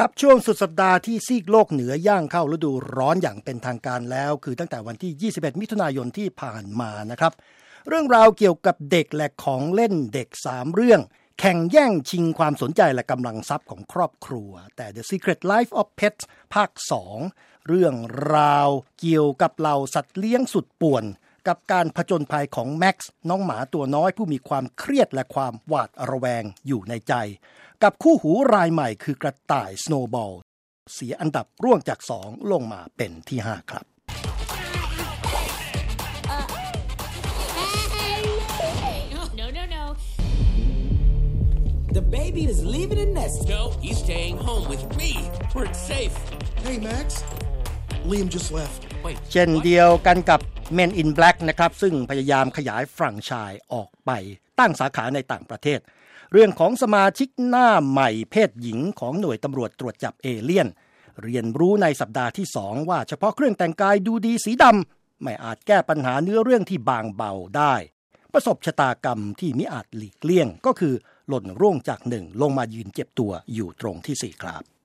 ครับช่วงสุดสัปดาห์ที่ซีกโลกเหนือย่างเข้าฤดูร้อนอย่างเป็นทางการแล้ว คือตั้งแต่วันที่ 21 มิถุนายนที่ผ่านมานะครับ เรื่องราวเกี่ยวกับเด็กและของเล่นเด็ก 3 เรื่อง แข่งแย่งชิงความสนใจและกำลังทรัพย์ของครอบครัว แต่ The Secret Life of Pets ภาค 2 เรื่องราวเกี่ยวกับเหล่าสัตว์เลี้ยงสุดป่วน กับการผจญภัยของแม็กซ์น้องหมาตัวน้อยผู้มีความเครียดและความหวาดระแวงอยู่ในใจ กับคู่หูรายใหม่คือกระต่ายสโนว์บอลเสียอันดับร่วงจาก 2 ลงมาเป็นที่ 5 ครับ No, no, no. The baby is leaving the nest. No, he's staying home with me. Where it's safe. Hey, Max. Liam just left. Wait. เช่นเดียวกันกับ Men in Black นะครับซึ่งพยายามขยายแฟรนไชส์ออกไปตั้งสาขาในต่างประเทศ เรื่องของสมาชิกหน้าใหม่เพศหญิงของหน่วยตำรวจตรวจจับเอเลี่ยน เรียนรู้ในสัปดาห์ที่2ว่าเฉพาะเครื่องแต่งกายดูดีสีดำไม่อาจแก้ปัญหาเนื้อเรื่องที่บางเบาได้ ประสบชะตากรรมที่มิอาจหลีกเลี่ยงก็คือหล่นร่วงจากหนึ่งลงมายืนเจ็บตัวอยู่ตรงที่สี่ครับ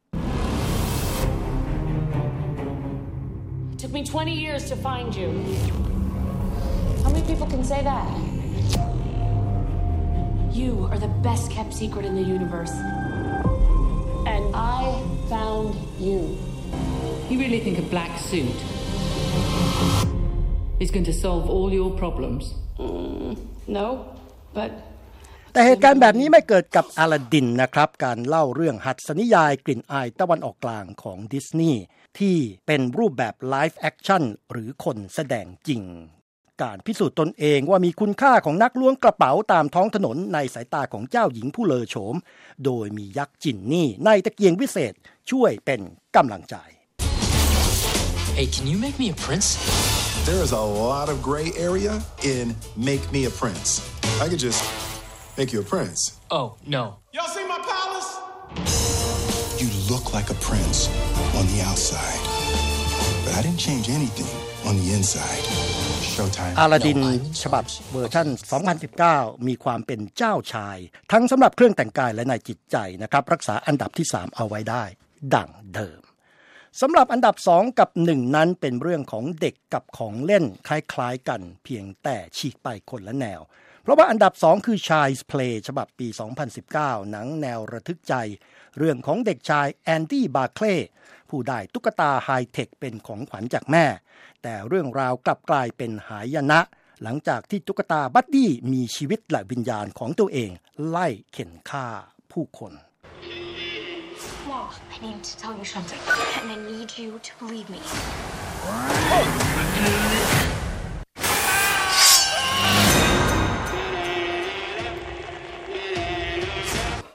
me 20 years to find you. How many people can say that? You are the best kept secret in the universe. And I found you. You really think a black suit is going to solve all your problems? Mm, no, but แต่เหตุการณ์แบบนี้ไม่เกิดกับอลาดินนะครับ การเล่าเรื่องหัตถนิยายกลิ่นอายตะวันออกกลางของดิสนีย์ที่เป็นรูปแบบ live action หรือคนแสดงจริง การพิสูจน์ตนเองว่ามีคุณค่าของนักล้วงกระเป๋าตามท้องถนนในสายตาของเจ้าหญิงผู้เลอโฉม โดยมียักษ์จินนี่ในตะเกียงวิเศษช่วยเป็นกำลังใจ Hey, can you make me a prince? There is a lot of gray area in Make Me a Prince. I could just make you a prince. Oh, no. Y'all see my palace? You look like a prince on the outside, but I didn't change anything on the inside. Showtime. อาลาดินฉบับเวอร์ชัน2019 มีความเป็นเจ้าชาย ทั้งสำหรับเครื่องแต่งกายและในจิตใจนะครับ รักษาอันดับที่ 3 เอาไว้ได้ ดั่งเดิมสำหรับอันดับ 2 กับ 1 นั้นเป็นเรื่องของเด็กกับของเล่นคล้ายๆกัน เพียงแต่ฉีกไปคนละแนว เพราะว่าอันดับ 2 คือ Child's Play ฉบับปี 2019 หนังแนวระทึกใจ เรื่องของเด็กชายแอนดี้บาร์เคลย์ผู้ได้ตุ๊กตาไฮเทคเป็นของขวัญจากแม่ แต่เรื่องราวกลับกลายเป็นหายนะ หลังจากที่ตุ๊กตาบัดดี้มีชีวิตและวิญญาณของตัวเอง ไล่เข่นฆ่าผู้คน Mom, I need to tell you something, and I need you to believe me.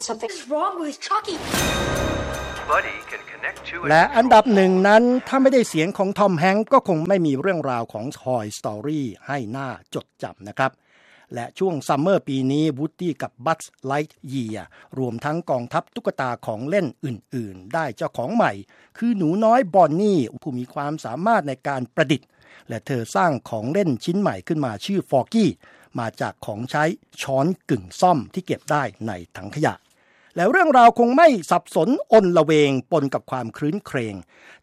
Something's wrong with Chucky. Buddy can connect to และอันดับหนึ่งนั้นถ้าไม่ได้เสียงของทอมแฮงก์ก็คงไม่มีเรื่องราวของ Toy Story ให้น่าจดจำนะครับ และช่วงซัมเมอร์ปีนี้วูดดี้กับบัซ ไลท์เยียร์รวมทั้งกองทัพตุ๊กตาของเล่นอื่น ๆ ได้เจ้าของใหม่ คือหนูน้อยบอนนี่ผู้มีความสามารถในการประดิษฐ์ และเธอสร้างของเล่นชิ้นใหม่ขึ้นมาชื่อฟอร์กี้มาจากของใช้ช้อนกึ่งซ่อมที่เก็บได้ในถังขยะ แล้วเรื่องราวคงไม่สับสนอนละเวงปนกับความคลื้นเครง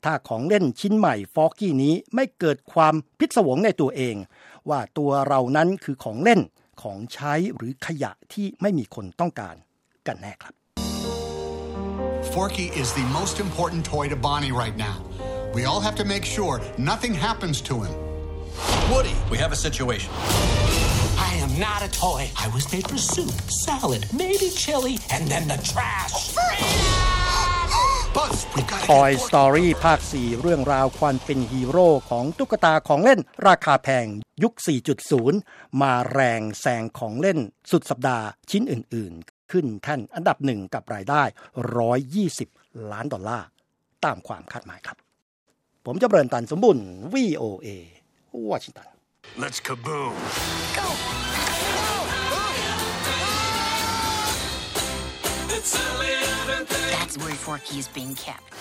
ถ้าของเล่นชิ้นใหม่ฟอกกี้นี้ไม่เกิดความพิศวงในตัวเอง ว่าตัวเรานั้นคือของเล่นของใช้หรือขยะที่ไม่มีคนต้องการกันแน่ครับ Forky is the most important toy to Bonnie right now. We all have to make sure nothing happens to him. Woody, we have a situation. I am not a toy. I was made for soup, salad, maybe chili, and then the trash. Buzz, we gotta Toy get Forky. Story ภาค 4 เรื่องราวความเป็นฮีโร่ของตุ๊กตาของเล่น ราคาแพงยุค 4.0 มาแรงแซงของเล่นสุดสัปดาห์ชิ้นอื่น ๆ ขึ้นแท่นอันดับหนึ่งกับรายได้ 120 ล้านดอลลาร์ ตามความคาดหมายครับ ผมจะเบินตันสมบุญ VOA วอชิงตัน Let's kaboom. Where Forky is being kept.